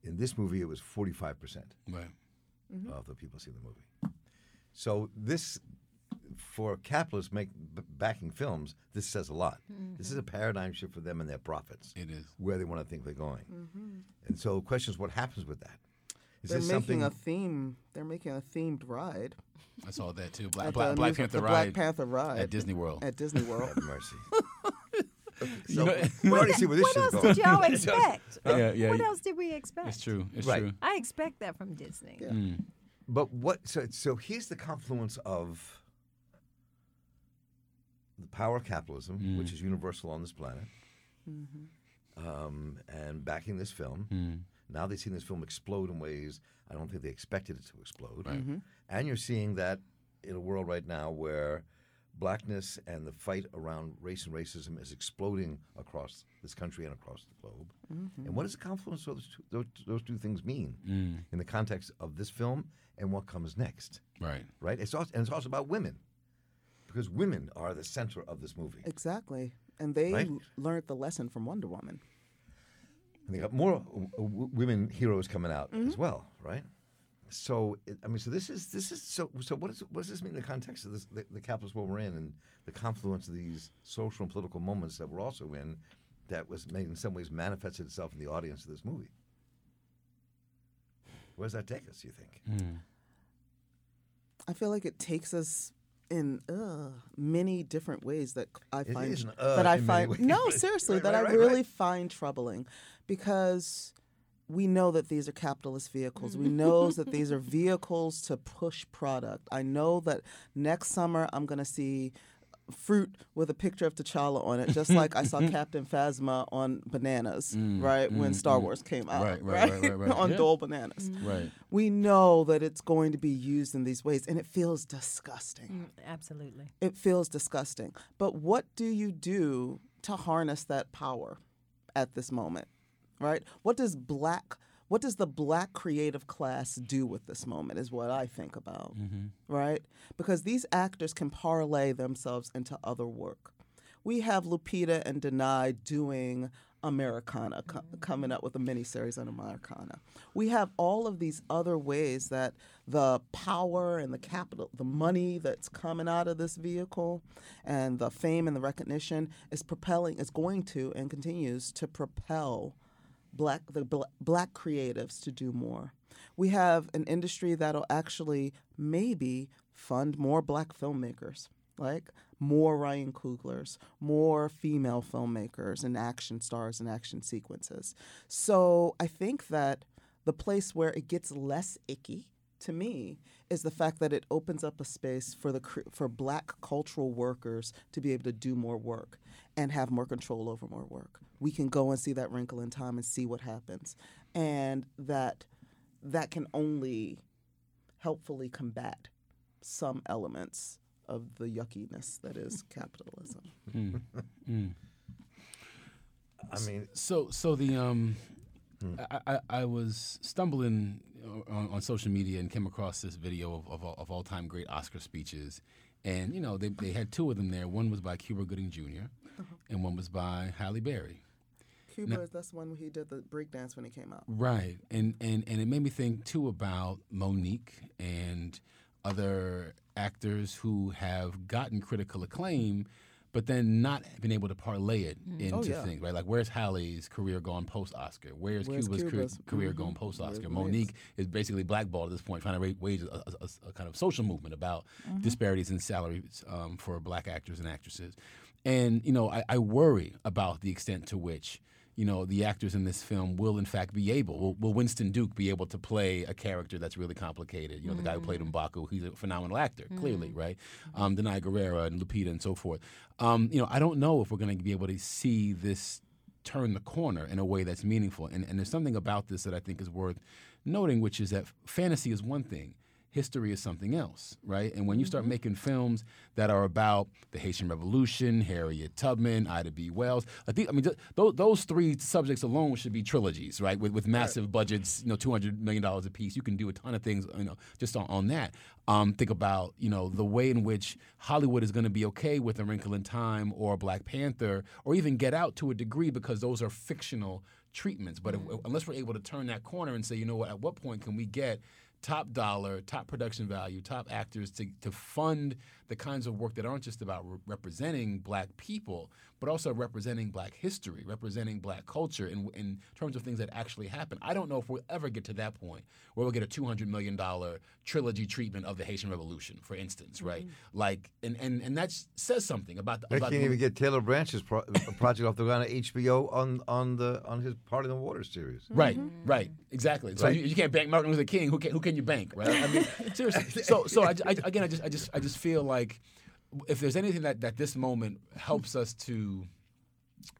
In this movie, it was forty five percent mm-hmm. of the people see the movie. So this, for capitalists make b- backing films, this says a lot. Mm-hmm. This is a paradigm shift for them and their profits, It is. where they want to think they're going. Mm-hmm. And so, the question is, what happens with that? Is they're this making something? a theme. They're making a themed ride. I saw that too. Black, At Black, the Black Panther the ride Black Panther ride at Disney World. at Disney World. Have mercy. You so know- we already see where this What else going. did y'all expect? Yeah, yeah. What else did we expect? It's true. It's Right. true. I expect that from Disney. Mm. But what? So, so here's the confluence of the power of capitalism, which is universal on this planet, um, and backing this film. Mm. Now they've seen this film explode in ways I don't think they expected it to explode. Right. And you're seeing that in a world right now where blackness and the fight around race and racism is exploding across this country and across the globe. And what does the confluence of those two, those, those two things mean Mm. in the context of this film and what comes next? Right. Right? It's also, and it's also about women because women are the center of this movie. exactly. And they Right. learned the lesson from Wonder Woman. And they got more w- w- women heroes coming out Mm-hmm. as well, right? So it, I mean, so this is this is so so. What, is, what does this mean in the context of this, the, the capitalist world we're in, and the confluence of these social and political moments that we're also in, that was made in some ways manifested itself in the audience of this movie. Where does that take us? You think? Mm. I feel like it takes us in uh, many different ways that I find uh that I find no seriously Right, that right, I right, really find troubling because we know that these are capitalist vehicles. We know that these are vehicles to push product. I know that next summer I'm going to see fruit with a picture of T'Challa on it, just like I saw Captain Phasma on bananas, mm, mm, right when mm, Star Wars came out, Right, right, right, right, right. on Yeah. Dole bananas. Right. We know that it's going to be used in these ways, and it feels disgusting. Mm, absolutely. It feels disgusting. But what do you do to harness that power at this moment? Right? What does black what does the black creative class do with this moment is what I think about. Mm-hmm. Right? Because these actors can parlay themselves into other work. We have Lupita and Danai doing Americanah, co- mm-hmm. coming up with a miniseries on Americanah. We have all of these other ways that the power and the capital, the money that's coming out of this vehicle, and the fame and the recognition is propelling, is going to, and continues to propel black the bl- black creatives to do more. We have an industry that'll actually maybe fund more black filmmakers, like more Ryan Coogler's, more female filmmakers and action stars and action sequences. So I think that the place where it gets less icky to me is the fact that it opens up a space for the for black cultural workers to be able to do more work and have more control over more work. We can go and see that wrinkle in time and see what happens, and that that can only helpfully combat some elements of the yuckiness that is capitalism. I mean, So, so the um, Mm. I, I, I was stumbling on, on social media and came across this video of, of, all- of all-time great Oscar speeches, and you know they they had two of them there. One was by Cuba Gooding Jr. Uh-huh. and one was by Halle Berry. Cuba is that's the one where he did the breakdance when he came out. Right, and and and it made me think too about Mo'Nique and other actors who have gotten critical acclaim, but then not being able to parlay it into Oh, yeah. things. Right, like where's Halle's career gone post Oscar? Where's, Where's Cuba's, Cuba's? career Mhm. gone post Oscar? Mo'Nique is basically blackballed at this point, trying to wage a, a- a- a kind of social movement about Mm-hmm. disparities in salaries um, for black actors and actresses. And you know, I, I worry about the extent to which you know the actors in this film will in fact be able. Will, will Winston Duke be able to play a character that's really complicated? You know, the guy who played M'Baku, he's a phenomenal actor, clearly, right? Um, Danai Gurira and Lupita and so forth. Um, you know, I don't know if we're going to be able to see this turn the corner in a way that's meaningful. And, and there's something about this that I think is worth noting, which is that fantasy is one thing. History is something else, right? And when you start making films that are about the Haitian Revolution, Harriet Tubman, Ida B. Wells, I think, I mean, th- those, those three subjects alone should be trilogies, right? With, with massive budgets, you know, two hundred million dollars a piece. You can do a ton of things, you know, just on, on that. Um, think about, you know, the way in which Hollywood is going to be okay with A Wrinkle in Time or Black Panther or even Get Out to a degree because those are fictional treatments. But if, unless we're able to turn that corner and say, you know what, at what point can we get top dollar, top production value, top actors to, to fund the kinds of work that aren't just about re- representing black people, but also representing black history, representing black culture in, in terms of things that actually happen. I don't know if we'll ever get to that point where we'll get a $200 million trilogy treatment of the Haitian Revolution, for instance, right? Mm-hmm. Like, and, and, and that says something about the, they about can't the- even get Taylor Branch's pro- project off the ground at HBO on on the on his Parting the Water series. Right, mm-hmm. right, exactly. So Right. you, you can't bank Martin Luther King. Who can, who can you bank? Right? I mean, seriously. So, so I, I, again, I just, I just, I just feel like if there's anything that that this moment helps us to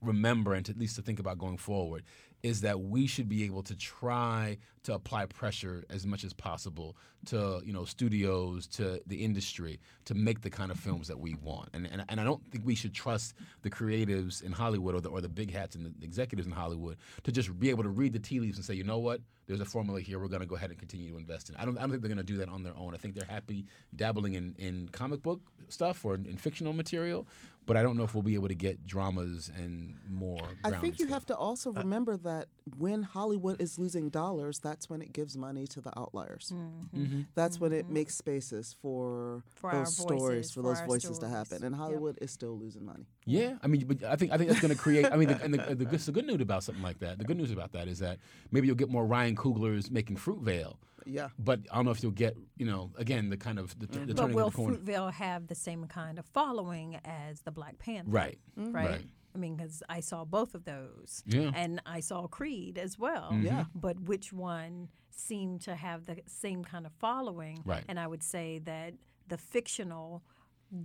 remember and to, at least to think about going forward is that we should be able to try to apply pressure as much as possible to you know studios to the industry to make the kind of films that we want. And and, and I don't think we should trust the creatives in Hollywood or the, or the big hats and the executives in Hollywood to just be able to read the tea leaves and say you know what? There's a formula here. We're going to go ahead and continue to invest in I don't I don't think they're going to do that on their own. I think they're happy dabbling in, in comic book stuff or in, in fictional material but I don't know if we'll be able to get dramas and more I think you stuff. have to also uh, remember that when Hollywood is losing dollars, that's when it gives money to the outliers. Mm-hmm. Mm-hmm. That's when it mm-hmm. makes spaces for, For our those stories, voices, for for those our voices to happen. And Yep. Hollywood is still losing money. Yeah, I mean, but I think I think that's going to create. I mean, the, and the, the, good- the good news about something like that, the good news about that is that maybe you'll get more Ryan Coogler's making Fruitvale. Yeah. But I don't know if you'll get, you know, again the kind of the, the mm-hmm. But will of the corner. Fruitvale have the same kind of following as the Black Panther? Right. Mm-hmm. Right. Right. I mean, because I saw both of those. Yeah. And I saw Creed as well. Yeah. But which one seemed to have the same kind of following? Right. And I would say that the fictional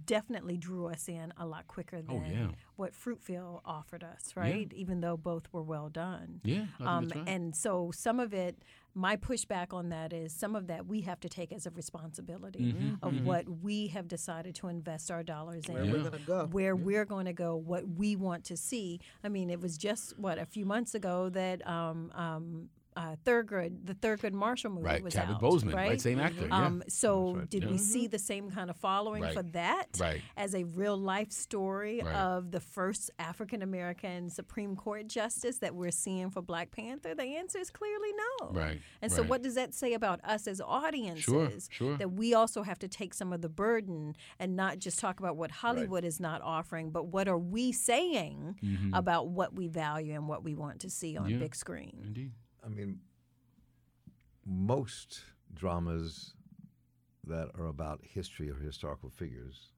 definitely drew us in a lot quicker than Oh, yeah. what Fruitvale offered us, right? Even though both were well done. Yeah, I think Um, that's right. And so some of it, my pushback on that is some of that we have to take as a responsibility Mm-hmm, of what we have decided to invest our dollars in Where we're going to go. where we're going to go, what we want to see. I mean, it was just what a few months ago that um, um, uh, Thurgood, the Thurgood Marshall movie Right, was Chadwick out, Boseman, right? right? Same actor, yeah. Um, so right, did yeah. we see the same kind of following Right, for that right. as a real life story of the first African American Supreme Court justice that we're seeing for Black Panther? The answer is clearly no. Right, And so, what does that say about us as audiences? sure. Sure. That we also have to take some of the burden and not just talk about what Hollywood is not offering, but what are we saying about what we value and what we want to see on Mm-hmm. Yeah. big screen? Indeed. I mean, most dramas that are about history or historical figures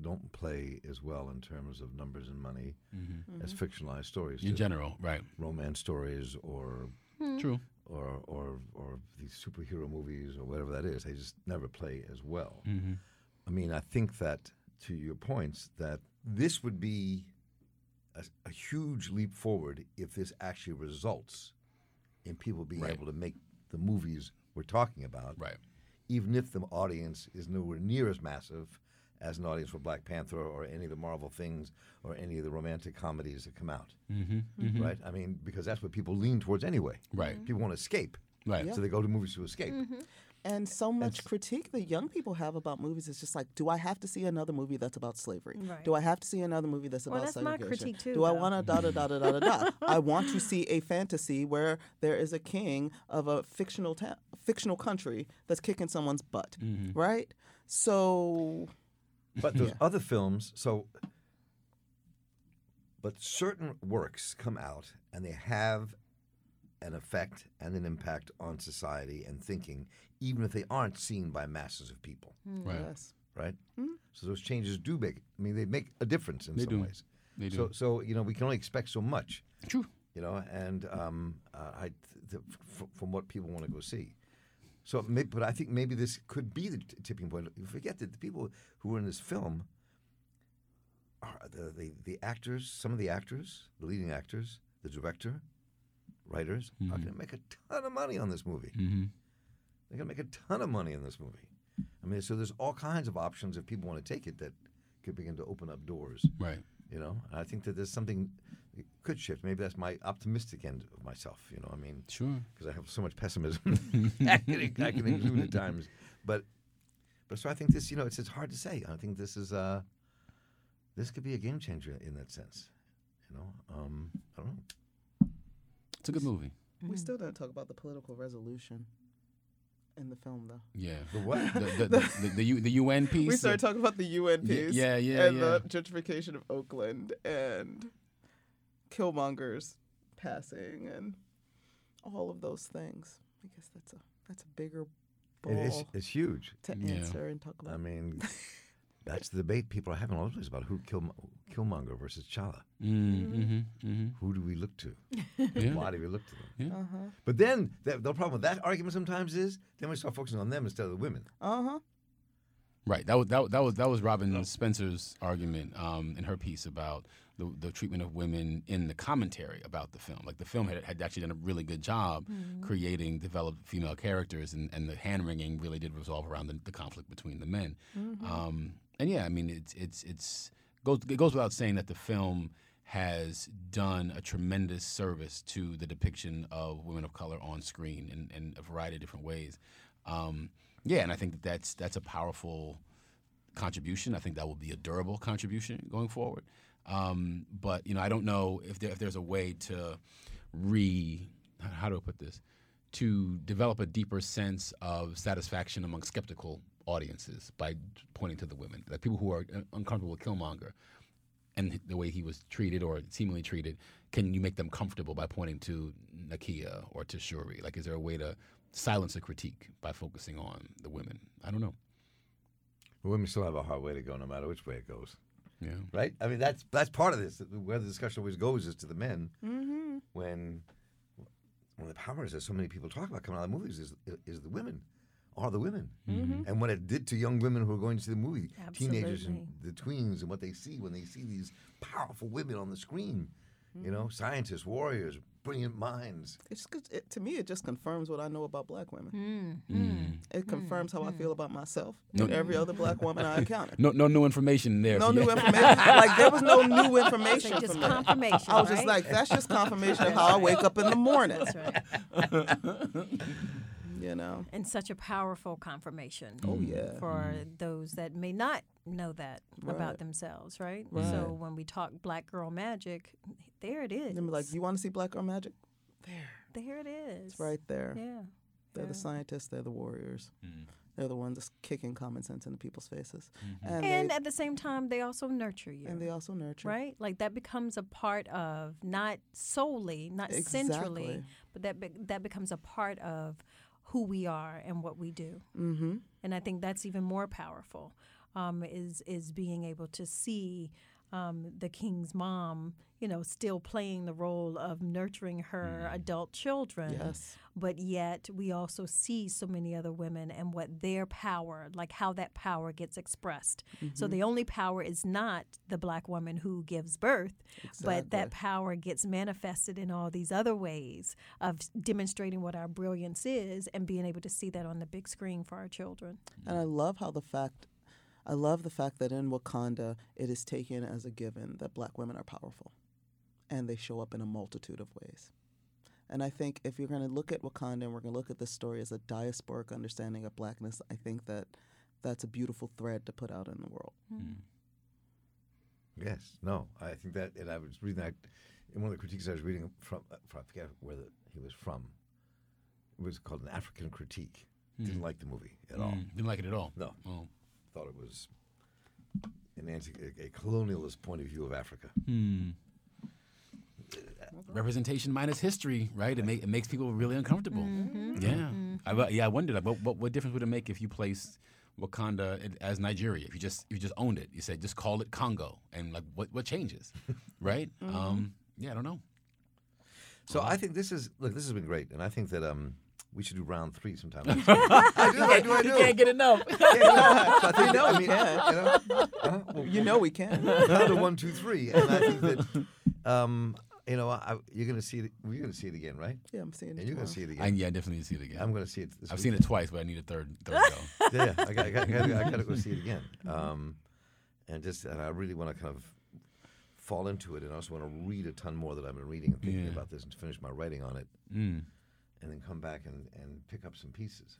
don't play as well in terms of numbers and money mm-hmm. Mm-hmm. as fictionalized stories. In do. general, right? romance stories or hmm. True. or or or these superhero movies or whatever that is, they just never play as well. Mm-hmm. I mean, I think that to your points, that this would be a, a huge leap forward if this actually results in people being Right. able to make the movies we're talking about. Right. even if the audience is nowhere near as massive as an audience for Black Panther or any of the Marvel things or any of the romantic comedies that come out. Mm-hmm. mm-hmm. mm-hmm. Right? I mean, because that's what people lean towards anyway. Right. Mm-hmm. People want to escape. Right. So they go to movies to escape. And so much critique that young people have about movies is just like, do I have to see another movie that's about slavery? Right. Do I have to see another movie that's Well, about that's my segregation? critique too, Do I want to da da da da da da da? I want to see a fantasy where there is a king of a fictional ta- fictional country that's kicking someone's butt, mm-hmm. right? So But there's other films. So, but certain works come out and they have an effect and an impact on society and thinking, even if they aren't seen by masses of people. Right. yes, Right. So those changes do make. I mean, they make a difference in They some do. ways. They do. So, so you know, we can only expect so much. True. You know, and um, uh, I, th- f- from what people want to go see. So, may but I think maybe this could be the t- tipping point. You forget that the people who were in this film are the, the, the actors, some of the actors, the leading actors, the director, writers, are going to make a ton of money on this movie. Mm-hmm. They're going to make a ton of money in this movie. I mean, so there's all kinds of options if people want to take it that could begin to open up doors. Right. You know, and I think that there's something it could shift. Maybe that's my optimistic end of myself. You know, I mean, Sure. because I have so much pessimism I, can, I can exude at times. But, but so I think this, you know, it's it's hard to say. I think this is uh, this could be a game changer in that sense. You know, um, I don't know. It's a good movie. we still don't talk about the political resolution in the film, though. Yeah. The what? The the, the, the, the, U, the UN piece. We started talking about the UN Yeah, piece, yeah, yeah, and yeah. the gentrification of Oakland, and Killmonger's passing, and all of those things. I guess that's a that's a bigger ball It is. It's huge. to Yeah. answer and talk about. I mean, that's the debate people are having all over the place about who kill Killmonger versus Chala. Mm-hmm. Mm-hmm. Who do we look to? Yeah. Why do we look to them? Yeah. uh-huh. But then the, the problem with that argument sometimes is then we start focusing on them instead of the women. Uh huh. Right. That was that, that was that was Robyn Spencer's argument um, in her piece about the, the treatment of women in the commentary about the film. Like the film had, had actually done a really good job creating developed female characters, and, and the hand wringing really did resolve around the, the conflict between the men. Um, and yeah, I mean, it's it's it's goes it goes without saying that the film has done a tremendous service to the depiction of women of color on screen in, in a variety of different ways. Um, yeah, and I think that that's that's a powerful contribution. I think that will be a durable contribution going forward. Um, but you know, I don't know if there, if there's a way to re how do I put this to develop a deeper sense of satisfaction among skeptical audiences by pointing to the women, like people who are uncomfortable with Killmonger and the way he was treated or seemingly treated. Can you make them comfortable by pointing to Nakia or to Shuri? Like, is there a way to silence a critique by focusing on the women? I don't know. But women still have a hard way to go, no matter which way it goes. Yeah. Right? I mean, that's that's part of this. Where the discussion always goes is to the men. Mm-hmm. When one of the powers that so many people talk about coming out of the movies is is the women, are the women, mm-hmm. and what it did to young women who are going to see the movie, teenagers and the tweens, and what they see when they see these powerful women on the screen. You know, mm-hmm. scientists, warriors, brilliant minds. It's just, it, to me, it just confirms what I know about black women. Mm. It confirms how I feel about myself No- and every other black woman I encountered. No, no new information there. No new information. like there was no new information So just from that. confirmation. I was just like, that's just confirmation of how I wake up in the morning. That's right. You know. And such a powerful confirmation. Oh yeah. for those that may not know that Right. about themselves, right? Right. So when we talk black girl magic, there it is. Then be like, you want to see black girl magic? There. there it is. It's right there. Yeah. They're the scientists. They're the warriors. They're the ones that's kicking common sense into people's faces. Mm-hmm. And, And they, at the same time, they also nurture you. and they also nurture. right? Like that becomes a part of not solely, not centrally, but that be- that becomes a part of who we are and what we do. Mm-hmm. And I think that's even more powerful. Um, is is being able to see um, the king's mom, you know, still playing the role of nurturing her mm. adult children. Yes. But yet we also see so many other women and what their power, like how that power gets expressed. So mm-hmm. the only power is not the black woman who gives birth, but that power gets manifested in all these other ways of demonstrating what our brilliance is and being able to see that on the big screen for our children. And I love how the fact, I love the fact that in Wakanda, it is taken as a given that black women are powerful. And they show up in a multitude of ways. And I think if you're going to look at Wakanda and we're going to look at this story as a diasporic understanding of blackness, I think that that's a beautiful thread to put out in the world. Yes, no, I think that, and I was reading that in one of the critiques I was reading from, uh, from I forget where the, he was from. It was called an African critique. Didn't like the movie at all. Mm, didn't like it at all. No. Oh. Thought it was an anti, a, a colonialist point of view of Africa. Representation minus history, right? It, make, it makes people really uncomfortable. Mm-hmm. Yeah, I, but- yeah. I wondered, like, what, what, what difference would it make if you placed Wakanda as Nigeria? If you just if you just owned it, you said just call it Congo, and like, what what changes, right? Mm-hmm. Um, yeah, I don't know. So I think this is look. This has been great, and I think that um we should do round three sometime. I do, I do, I do. You can't get enough. Yeah, yeah. So I think that, I mean, you know, uh, well, You know we can. count to one, two, three, and I think that um you know I, you're going to see it. We're going to see it again, right? yeah, I'm seeing it. And you're going to see it I, again. yeah, I definitely see it again. I'm going to see it. This I've week. seen it twice, but I need a third third go. yeah, yeah, I got, I got, I got, I got to go see it again. Um, and just, and I really want to kind of fall into it, and I also want to read a ton more that I've been reading and thinking Yeah. about this, and finish my writing on it, Mm. and then come back and, and pick up some pieces.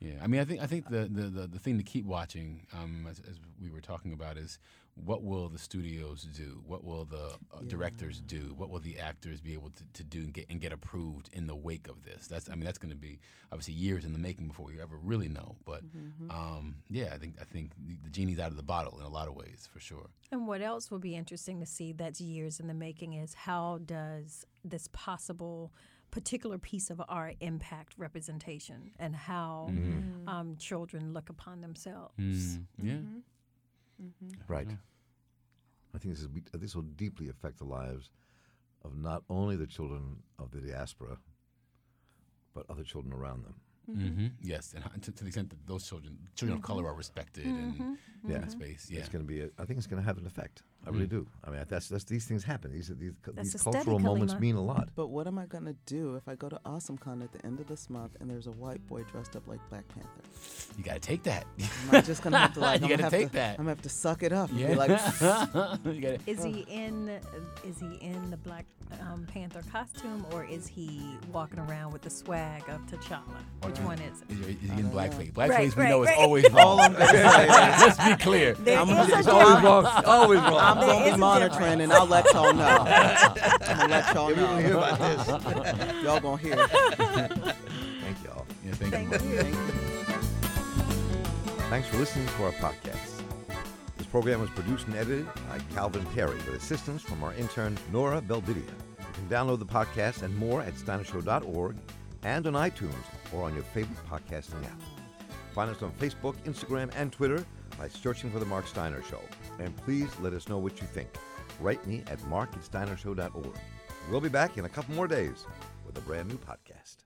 Yeah, I mean, I think I think the the, the, the thing to keep watching, um, as, as we were talking about, is what will the studios do? What will the uh, directors do? What will the actors be able to, to do and get and get approved in the wake of this? That's I mean, that's going to be obviously years in the making before you ever really know. But um, yeah, I think I think the, the genie's out of the bottle in a lot of ways for sure. And what else will be interesting to see that's years in the making is how does this possible particular piece of art impact representation and how um, children look upon themselves. Mm, Yeah, Mm-hmm. Right. I think this is this will deeply affect the lives of not only the children of the diaspora, but other children around them. hmm yes, and to, to the extent that those children, children of color, are mm-hmm. respected and Yeah. in that space. Yeah, It's going to be. A, I think it's going to have an effect. I really do. I mean, that's that's these things happen. These these That's these cultural moments Kalima. mean a lot. But what am I going to do if I go to AwesomeCon at the end of this month and there's a white boy dressed up like Black Panther? you got to take that. Am I just going to have to like, You I'm gotta gonna have take to, that. I'm going to have to suck it up and Yeah. be like, you gotta, Is he in? Is he in the Black um, Panther costume, or is he walking around with the swag of T'Challa? Which one is it? Is, he- is he in know. blackface? Blackface, Right, we right, know is right. always all wrong. I'm going to say Let's be clear. There I'm- is a it's wrong. Always wrong. I'm going to be monitoring difference. and I'll let y'all know. I'm going to let y'all We're going to hear know. about this. Y'all going to hear. Thank y'all. Yeah, thank, Thank you. you. Thank you. Thanks for listening to our podcast. This program was produced and edited by Calvin Perry with assistance from our intern Nora Belvidia. You can download the podcast and more at steinershow.org and on iTunes or on your favorite podcasting app. Find us on Facebook, Instagram, and Twitter by searching for The Marc Steiner Show. And please let us know what you think. Write me at mark. We'll be back in a couple more days with a brand new podcast.